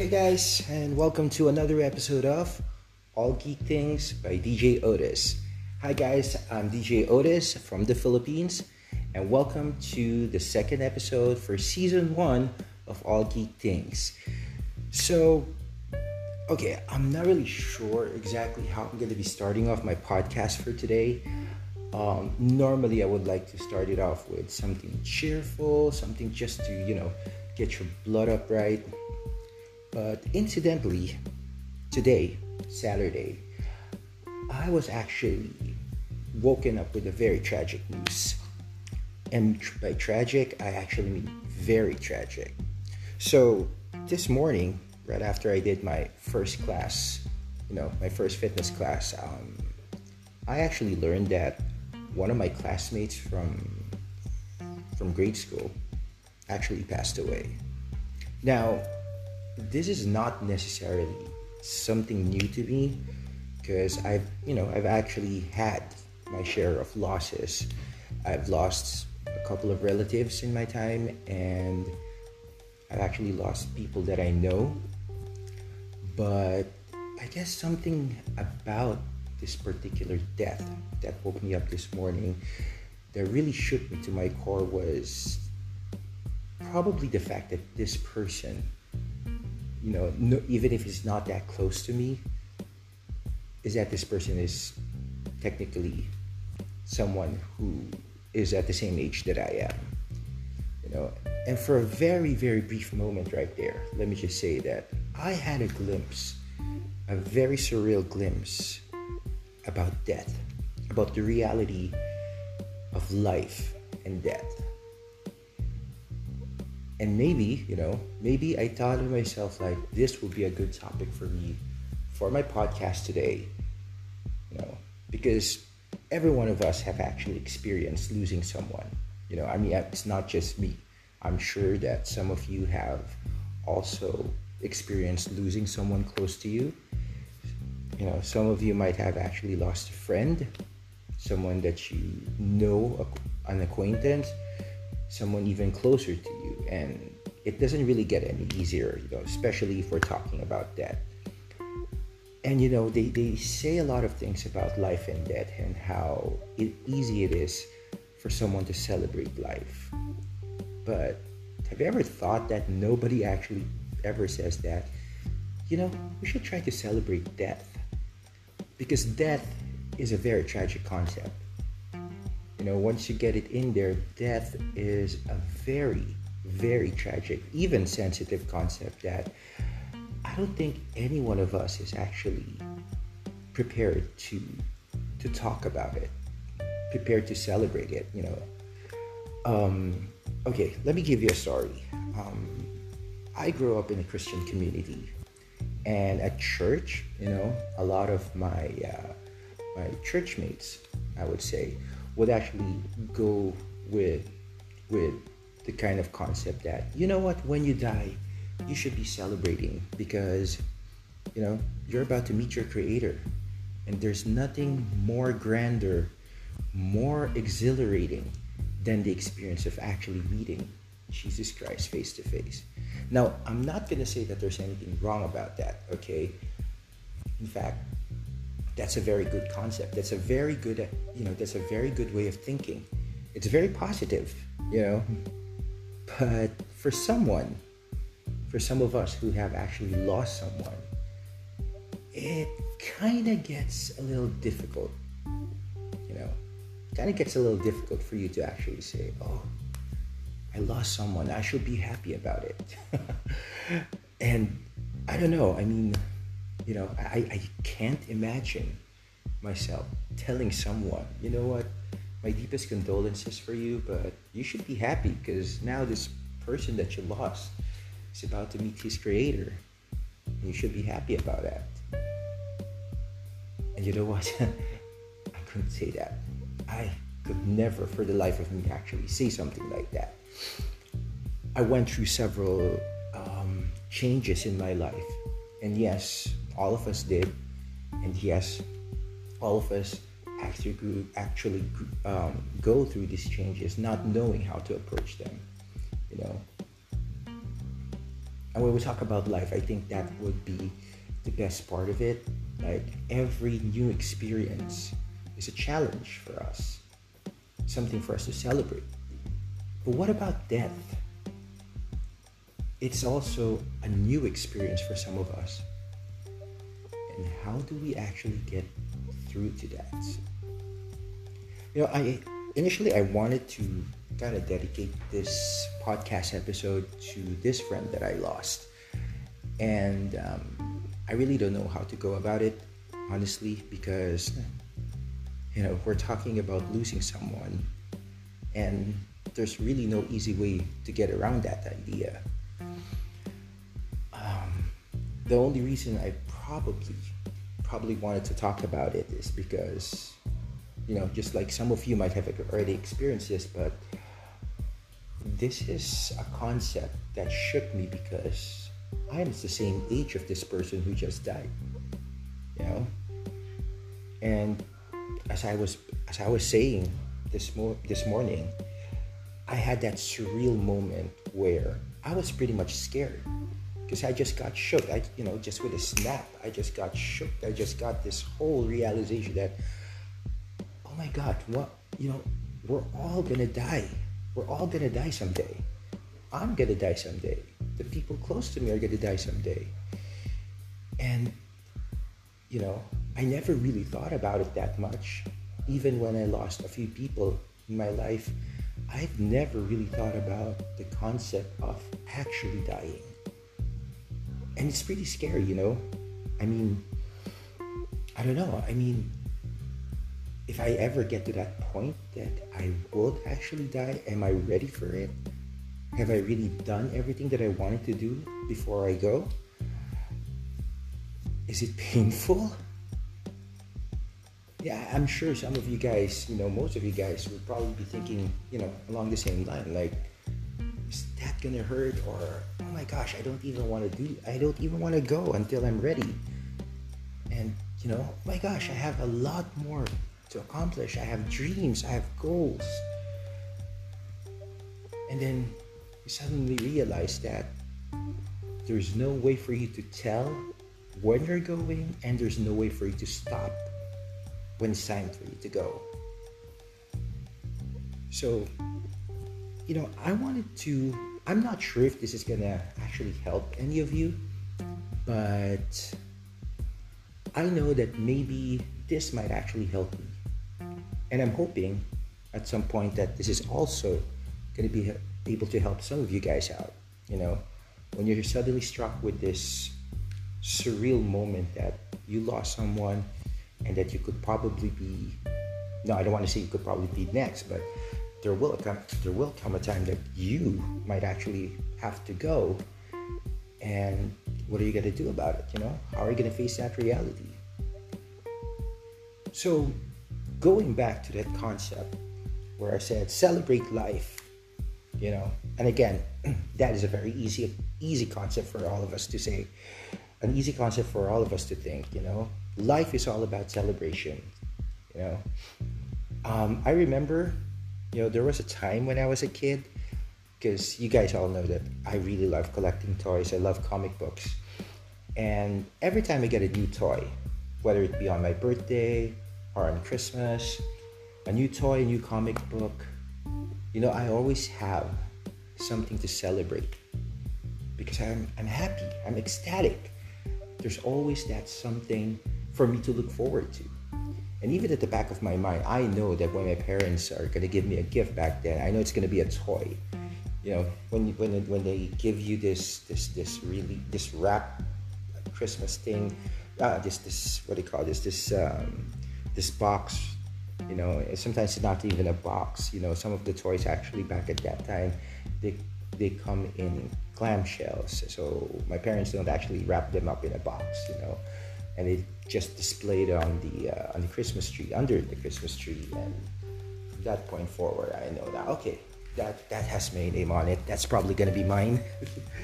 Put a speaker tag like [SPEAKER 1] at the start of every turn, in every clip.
[SPEAKER 1] Hey guys, and welcome to another episode of All Geek Things by DJ Otis. Hi guys, I'm DJ Otis from the Philippines, and welcome to the second episode for season one of All Geek Things. So, okay, I'm not really sure exactly how I'm going to be starting off my podcast for today. Um, normally, I would like to start it off with something cheerful, something just to, you know, get your blood up right but incidentally, today, Saturday, I was actually woken up with a very tragic news. And by tragic, I actually mean very tragic. So, this morning, right after I did my first class, you know, my first fitness class, um, I actually learned that one of my classmates from from grade school actually passed away. Now, this is not necessarily something new to me because I've, you know, I've actually had my share of losses. I've lost a couple of relatives in my time and I've actually lost people that I know. But I guess something about this particular death that woke me up this morning that really shook me to my core was probably the fact that this person you know, no, even if it's not that close to me, is that this person is technically someone who is at the same age that I am. You know, and for a very, very brief moment right there, let me just say that I had a glimpse, a very surreal glimpse about death, about the reality of life and death. And maybe, you know, maybe I thought to myself, like, this would be a good topic for me for my podcast today. You know, because every one of us have actually experienced losing someone. You know, I mean, it's not just me. I'm sure that some of you have also experienced losing someone close to you. You know, some of you might have actually lost a friend, someone that you know, an acquaintance someone even closer to you. And it doesn't really get any easier you know especially if we're talking about death and you know they, they say a lot of things about life and death and how it, easy it is for someone to celebrate life. But have you ever thought that nobody actually ever says that? You know we should try to celebrate death. Because death is a very tragic concept you know, once you get it in there, death is a very, very tragic, even sensitive concept that I don't think any one of us is actually prepared to to talk about it, prepared to celebrate it. You know. Um, okay, let me give you a story. Um, I grew up in a Christian community, and at church, you know, a lot of my uh, my church mates, I would say, would actually go with with the kind of concept that you know what when you die you should be celebrating because you know you're about to meet your creator and there's nothing more grander more exhilarating than the experience of actually meeting Jesus Christ face to face. Now, I'm not going to say that there's anything wrong about that, okay? In fact, that's a very good concept. That's a very good, you know, that's a very good way of thinking. It's very positive, you know. But for someone, for some of us who have actually lost someone, it kind of gets a little difficult, you know. Kind of gets a little difficult for you to actually say, "Oh, I lost someone. I should be happy about it." and I don't know. I mean, you know, I, I can't imagine myself telling someone, you know what, my deepest condolences for you, but you should be happy because now this person that you lost is about to meet his creator. And you should be happy about that. And you know what? I couldn't say that. I could never, for the life of me, actually say something like that. I went through several um, changes in my life. And yes, all of us did, and yes, all of us actually actually um, go through these changes, not knowing how to approach them. You know, and when we talk about life, I think that would be the best part of it. Like every new experience is a challenge for us, something for us to celebrate. But what about death? It's also a new experience for some of us. And how do we actually get through to that? You know, I initially I wanted to kind of dedicate this podcast episode to this friend that I lost. And um, I really don't know how to go about it, honestly, because, you know, we're talking about losing someone, and there's really no easy way to get around that idea. Um, the only reason I probably probably wanted to talk about it is because you know just like some of you might have already experienced this but this is a concept that shook me because I am the same age of this person who just died. You know? And as I was as I was saying this mo- this morning, I had that surreal moment where I was pretty much scared because I just got shook. I you know, just with a snap, I just got shook. I just got this whole realization that oh my god, what you know, we're all gonna die we're all gonna die someday. I'm gonna die someday. The people close to me are gonna die someday. And, you know, I never really thought about it that much. Even when I lost a few people in my life, I've never really thought about the concept of actually dying. And it's pretty scary, you know? I mean, I don't know. I mean, if I ever get to that point that I would actually die, am I ready for it? Have I really done everything that I wanted to do before I go? Is it painful? Yeah, I'm sure some of you guys, you know, most of you guys would probably be thinking, you know, along the same line, like, gonna hurt? Or, oh my gosh, I don't even wanna do, I don't even wanna go until I'm ready. And, you know, oh my gosh, I have a lot more to accomplish. I have dreams, I have goals. And then you suddenly realize that there's no way for you to tell when you're going, and there's no way for you to stop when it's time for you to go. So, you know, I wanted to, I'm not sure if this is gonna actually help any of you, but I know that maybe this might actually help me. And I'm hoping at some point that this is also to be able to help some of you guys out. You know, when you're suddenly struck with this surreal moment that you lost someone and that you could probably be no i don't want to say you could probably be next but there will come there will come a time that you might actually have to go and what are you going to do about it you know how are you going to face that reality so going back to that concept where I said celebrate life, you know, and again, that is a very easy easy concept for all of us to say, an easy concept for all of us to think, you know. Life is all about celebration, you know. Um, I remember, you know, there was a time when I was a kid, because you guys all know that I really love collecting toys. I love comic books, and every time I get a new toy, whether it be on my birthday or on Christmas, a new toy, a new comic book. You know, I always have something to celebrate because I'm, I'm happy, I'm ecstatic. There's always that something for me to look forward to. And even at the back of my mind, I know that when my parents are going to give me a gift back then, I know it's going to be a toy. You know, when when when they give you this this this really this wrap Christmas thing, uh, this this what do you call this this um, this box you know sometimes it's not even a box you know some of the toys actually back at that time they they come in clamshells so my parents don't actually wrap them up in a box you know and they just displayed on the uh, on the christmas tree under the christmas tree and from that point forward i know that okay that that has my name on it that's probably to be mine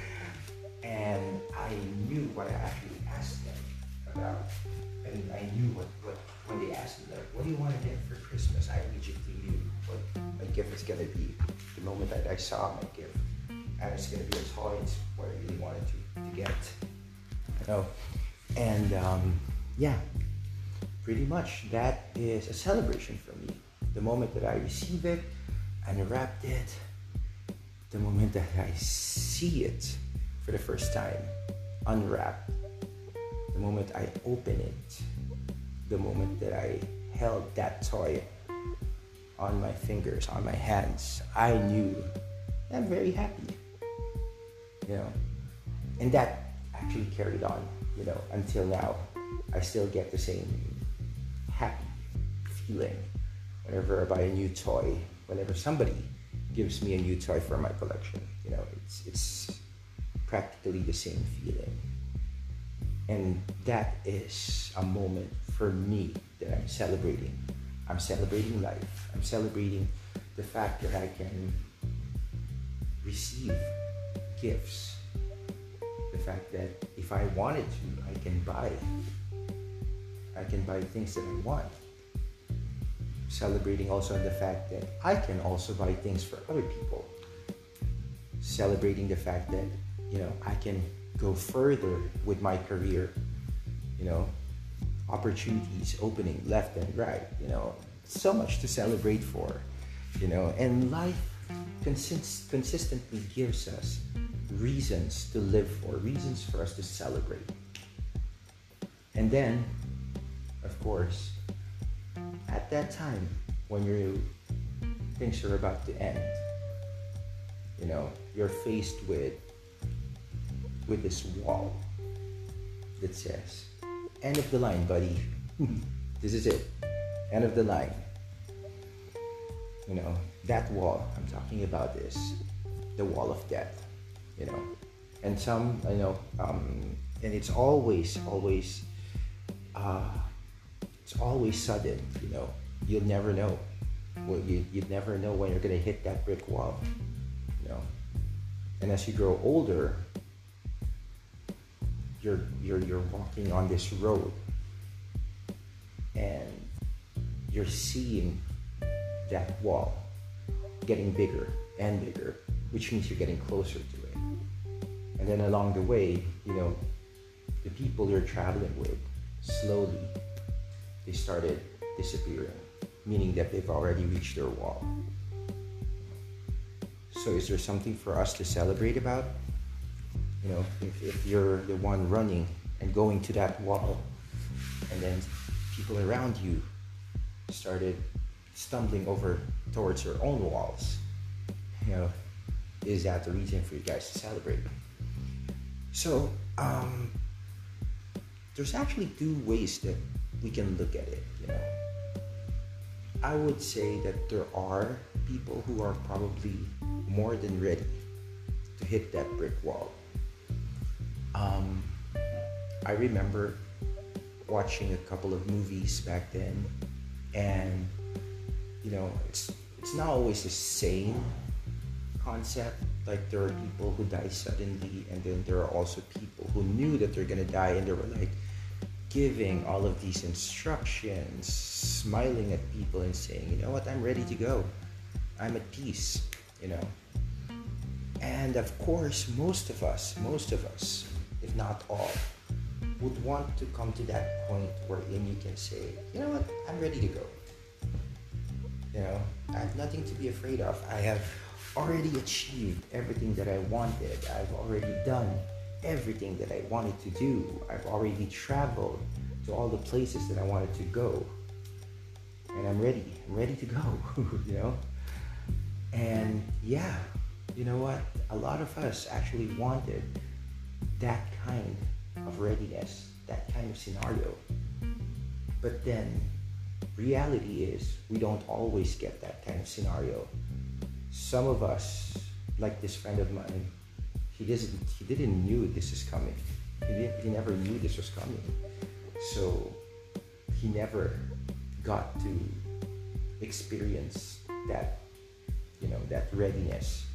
[SPEAKER 1] and i knew what i actually asked them about and i knew what what when they asked me, like, what do you want to get for Christmas? I immediately knew what my gift was to be the moment that I saw my gift. and it's gonna be a toy. It's what I really wanted to, to get. You know, and um, yeah, pretty much that is a celebration for me. The moment that I receive it, and unwrapped it, the moment that I see it for the first time, unwrapped, the moment I open it, the moment that I held that toy on my fingers, on my hands, I knew I'm very happy. You know, and that actually carried on, you know, until now. I still get the same happy feeling whenever I buy a new toy, whenever somebody gives me a new toy for my collection. You know, it's it's practically the same feeling. And that is a moment for me that I'm celebrating. I'm celebrating life. I'm celebrating the fact that I can receive gifts. The fact that if I wanted to, I can buy. I can buy things that I want. Celebrating also the fact that I can also buy things for other people. Celebrating the fact that, you know, I can go further with my career. You know, opportunities opening left and right. You know, so much to celebrate for. You know, and life consist- consistently gives us reasons to live for, reasons for us to celebrate. And then, of course, at that time when you things are about to end, you know, you're faced with with this wall that says, end of the line, buddy. this is it. End of the line. You know, that wall I'm talking about this, the wall of death, you know. And some, you know, um, and it's always, always, uh, it's always sudden, you know. You'll never know. Well, you, you'd never know when you're to hit that brick wall, you know. And as you grow older, you're you're you're walking on this road and you're seeing that wall getting bigger and bigger, which means you're getting closer to it. And then along the way, you know, the people you're traveling with slowly they started disappearing, meaning that they've already reached their wall. So is there something for us to celebrate about? You know, if, if you're the one running and going to that wall, and then people around you started stumbling over towards your own walls, you know, is that the reason for you guys to celebrate? So, um, there's actually two ways that we can look at it, you know. I would say that there are people who are probably more than ready to hit that brick wall um, I remember watching a couple of movies back then, and you know, it's it's not always the same concept. Like there are people who die suddenly, and then there are also people who knew that they're gonna die, and they were like giving all of these instructions, smiling at people, and saying, "You know what? I'm ready to go. I'm at peace." You know. And of course, most of us, most of us if not all, would want to come to that point wherein you can say, you know what, I'm ready to go. You know, I have nothing to be afraid of. I have already achieved everything that I wanted. I've already done everything that I wanted to do. I've already traveled to all the places that I wanted to go. And I'm ready. I'm ready to go, you know? And yeah, you know what? A lot of us actually wanted that kind of readiness, that kind of scenario. But then reality is we don't always get that kind of scenario. Some of us, like this friend of mine, he doesn't he didn't knew this is coming. He, didn't, he never knew this was coming. So he never got to experience that, you know, that readiness.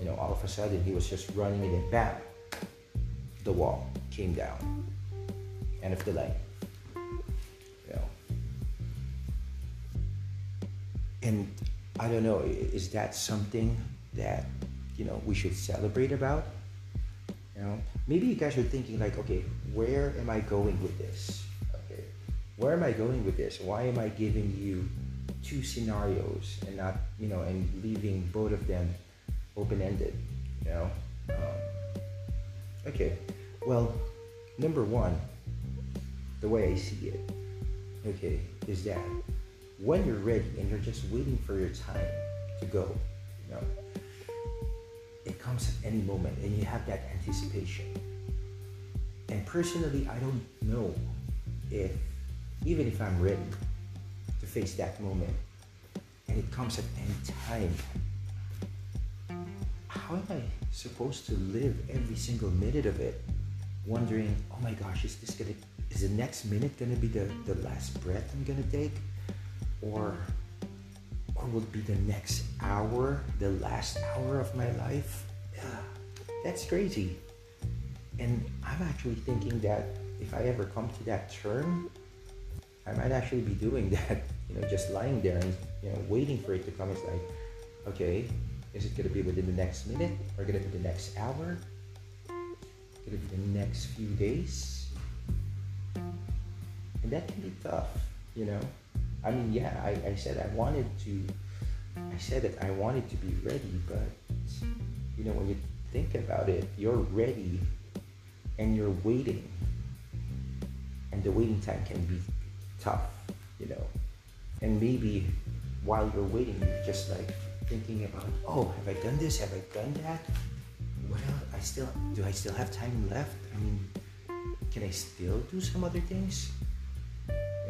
[SPEAKER 1] You know, all of a sudden he was just running and bam, the wall came down. End of the line. You know. And I don't know, is that something that you know we should celebrate about? You know maybe you guys are thinking like okay where am i going with this? Okay where am i going with this? Why am i giving you two scenarios and not you know and leaving both of them open-ended you know? Um, okay well number one the way i see it okay is that when you're ready and you're just waiting for your time to go you know it comes at any moment and you have that anticipation. And personally i don't know if even if i'm ready to face that moment and it comes at any time how am i supposed to live every single minute of it wondering oh my gosh is this gonna is the next minute gonna be the, the last breath i'm gonna take or or will be the next hour the last hour of my life yeah that's crazy and i'm actually thinking that if i ever come to that term I might actually be doing that, you know, just lying there and, you know, waiting for it to come. It's like, okay, is it going to be within the next minute or going to be the next hour? Going to be the next few days? And that can be tough, you know? I mean, yeah, I, I said I wanted to, I said that I wanted to be ready, but, you know, when you think about it, you're ready and you're waiting. And the waiting time can be tough, you know. And maybe while you're waiting, you're just like thinking about, oh, have I done this? Have I done that? What else? I still do. I still have time left. I mean, can I still do some other things?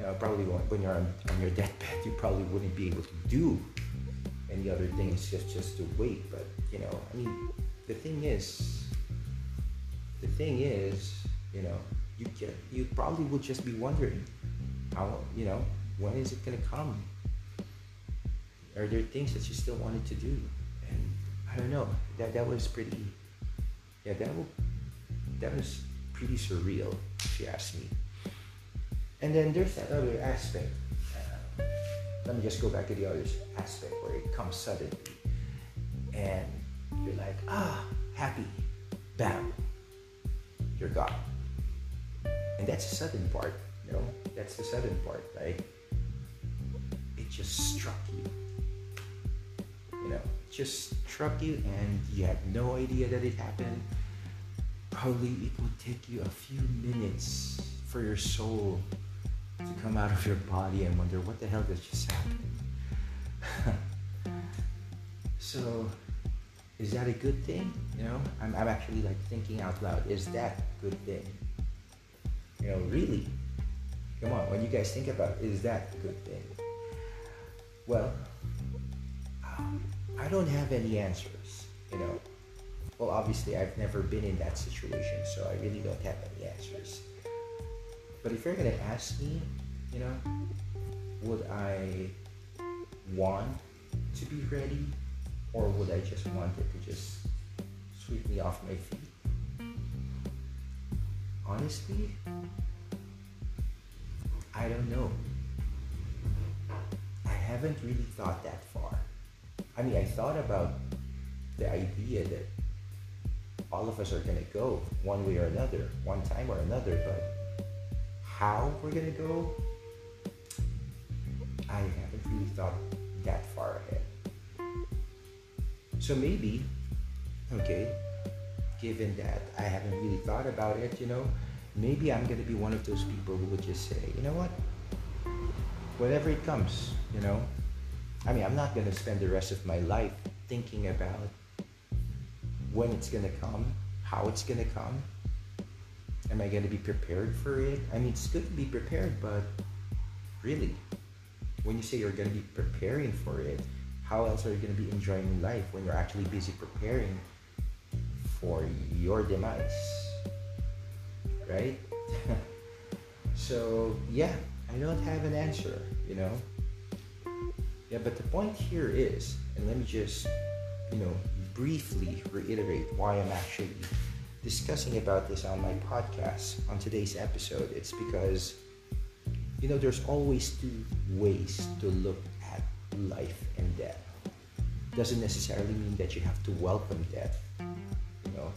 [SPEAKER 1] Know, probably when you're on, on your deathbed, you probably wouldn't be able to do any other things just just to wait. But you know, I mean, the thing is, the thing is, you know, you get you probably would just be wondering how you know when is it gonna come? Are there things that you still wanted to do? And I don't know. That that was pretty. Yeah, that was that was pretty surreal, if you ask me. And then there's that other aspect. Uh, let me just go back to the other aspect where it comes suddenly, and you're like, ah, happy, bam, you're gone. And that's the sudden part, you know. That's the sudden part, right? It just struck you. You know, just struck you and you had no idea that it happened. Probably it would take you a few minutes for your soul to come out of your body and wonder what the hell did just happen. so is that a good thing? You know, I'm, I'm actually like thinking out loud, is that good thing? You know, really? Come on, when you guys think about it, is that a good thing? Well, um, I don't have any answers, you know. Well, obviously, I've never been in that situation, so I really don't have any answers. But if you're gonna ask me, you know, would I want to be ready, or would I just want it to just sweep me off my feet? Honestly, I don't know. I haven't really thought that far. I mean, I thought about the idea that all of us are to go one way or another, one time or another, but how we're to go, I haven't really thought that far ahead. So maybe, okay, given that I haven't really thought about it, you know, maybe I'm to be one of those people who would just say, you know what? Whatever it comes, you know? I mean, I'm not to spend the rest of my life thinking about when it's to come, how it's to come. Am I going to be prepared for it? I mean, it's good to be prepared, but really, when you say you're going to be preparing for it, how else are you going to be enjoying life when you're actually busy preparing for your demise? right? so, yeah, I don't have an answer, you know? Yeah, but the point here is, and let me just, you know, briefly reiterate why I'm actually discussing about this on my podcast on today's episode. It's because, you know, there's always two ways to look at life and death. doesn't necessarily mean that you have to welcome death. You know,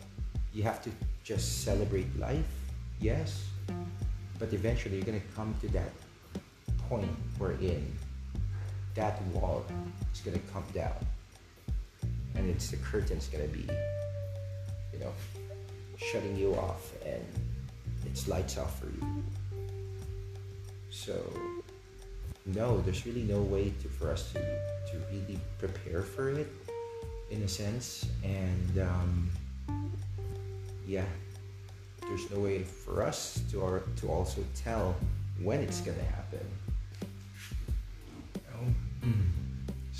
[SPEAKER 1] you have to just celebrate life, yes, but eventually you're gonna come to that point wherein that wall is gonna come down, and it's the curtain's gonna be, you know, shutting you off, and it's lights off for you. So no, there's really no way to, for us to, to really prepare for it in a sense. And um, yeah, there's no way for us to, or, to also tell when it's going to happen.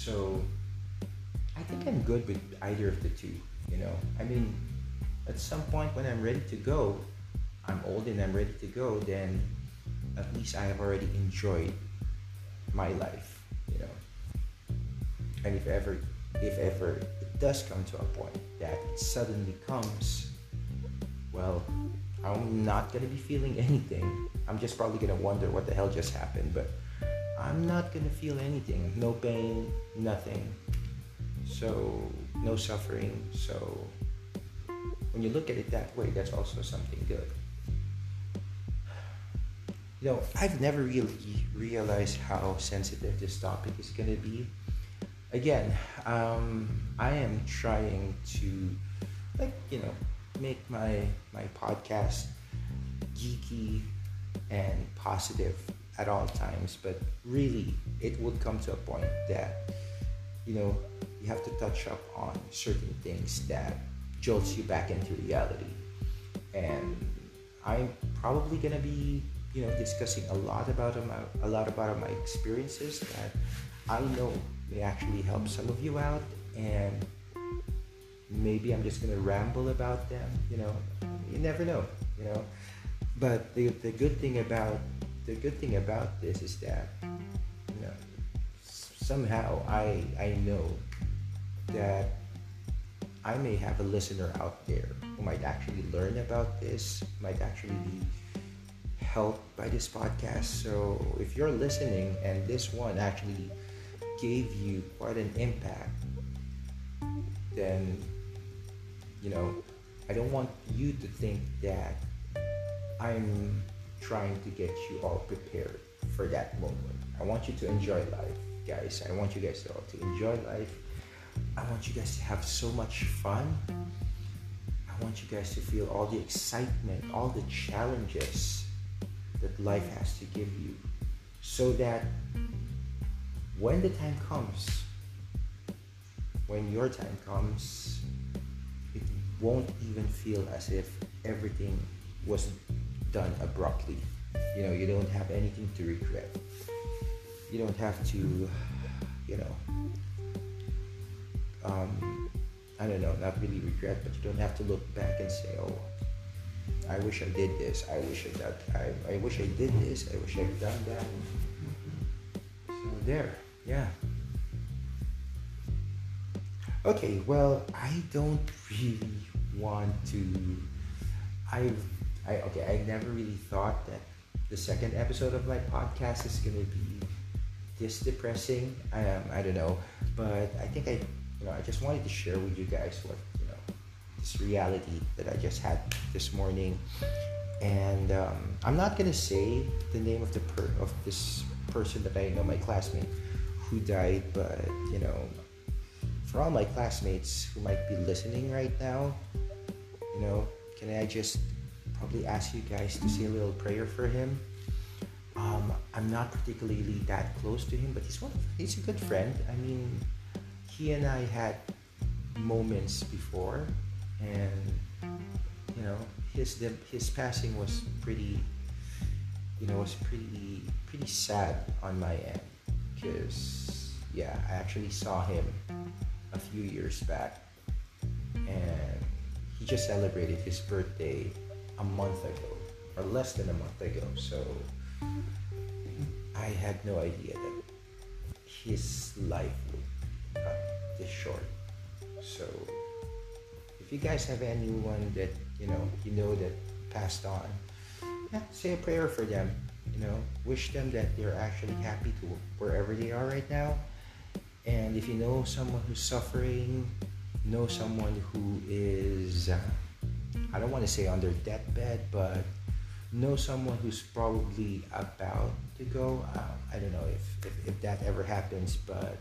[SPEAKER 1] So I think I'm good with either of the two. You know, I mean, at some point when I'm ready to go, I'm old and I'm ready to go, then at least I have already enjoyed my life, you know. And if ever, if ever it does come to a point that it suddenly comes, well, I'm not gonna be feeling anything. I'm just probably gonna wonder what the hell just happened, but I'm not gonna feel anything. No pain, nothing. So, no suffering. So, when you look at it that way, that's also something good you know, I've never really realized how sensitive this topic is going to be. Again, um, I am trying to, like, you know, make my my podcast geeky and positive at all times. But really, it would come to a point that, you know, you have to touch up on certain things that jolts you back into reality. And I'm probably gonna be you know discussing a lot about them, a lot about my experiences that I know may actually help some of you out, and maybe I'm just gonna ramble about them. You know, you never know. You know, but the the good thing about the good thing about this is that you know somehow I I know that I may have a listener out there who might actually learn about this, might actually be helped by this podcast. So if you're listening and this one actually gave you quite an impact, then you know, I don't want you to think that I'm trying to get you all prepared for that moment. I want you to enjoy life, guys. I want you guys all to enjoy life. I want you guys to have so much fun. I want you guys to feel all the excitement, all the challenges that life has to give you so that when the time comes, when your time comes, it won't even feel as if everything was done abruptly. You know, you don't have anything to regret. You don't have to, you know, um, I don't know, not really regret, but you don't have to look back and say, oh, I wish I did this. I wish I that. I, I wish I did this. I wish I'd done that. So there, yeah. Okay, well, I don't really want to. I've, I okay. I never really thought that the second episode of my podcast is gonna be this depressing. I um, I don't know, but I think I, you know, I just wanted to share with you guys what you know this reality that I just had this morning. And um, I'm not gonna say the name of the per- of this person that I know, my classmate who died, but you know, for all my classmates who might be listening right now, you know, can I just probably ask you guys to say a little prayer for him? Um, I'm not particularly that close to him, but he's one. Of, he's a good friend. I mean, he and I had moments before and you know his his passing was pretty you know was pretty pretty sad on my end because yeah I actually saw him a few years back and he just celebrated his birthday a month ago or less than a month ago so I had no idea that his life this short so if you guys have anyone that you know you know that passed on, yeah, say a prayer for them. You know, wish them that they're actually happy to wherever they are right now, And if you know someone who's suffering, know someone who is, uh, I don't want to say on their deathbed, but know someone who's probably about to go. Uh, I don't know if, if, if that ever happens, but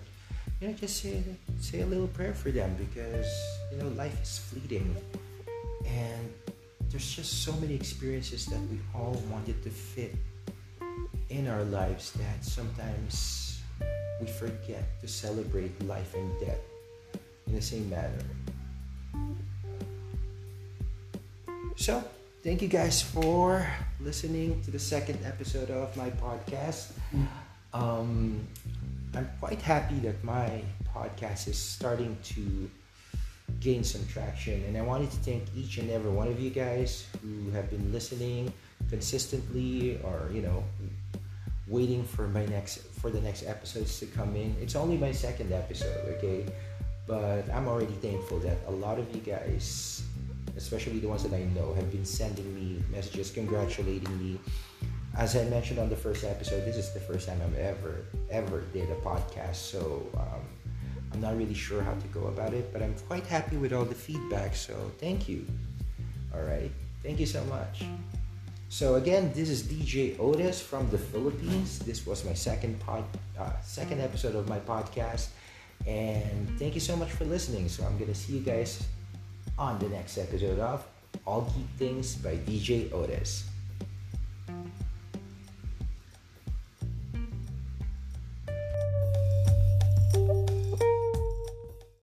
[SPEAKER 1] you know, just say say a little prayer for them because you know life is fleeting, and there's just so many experiences that we all wanted to fit in our lives that sometimes we forget to celebrate life and death in the same manner. So, thank you guys for listening to the second episode of my podcast. Um, I'm quite happy that my podcast is starting to gain some traction, and I wanted to thank each and every one of you guys who have been listening consistently or you know waiting for my next for the next episodes to come in. It's only my second episode, okay? But I'm already thankful that a lot of you guys especially the ones that I know, have been sending me messages congratulating me. As I mentioned on the first episode, this is the first time I've ever, ever did a podcast. So um, I'm not really sure how to go about it, but I'm quite happy with all the feedback. So thank you. All right. Thank you so much. So again, this is DJ Otis from the Philippines. This was my second pod, uh, second episode of my podcast, and thank you so much for listening. So I'm gonna see you guys on the next episode of All Geek Things by DJ Otis.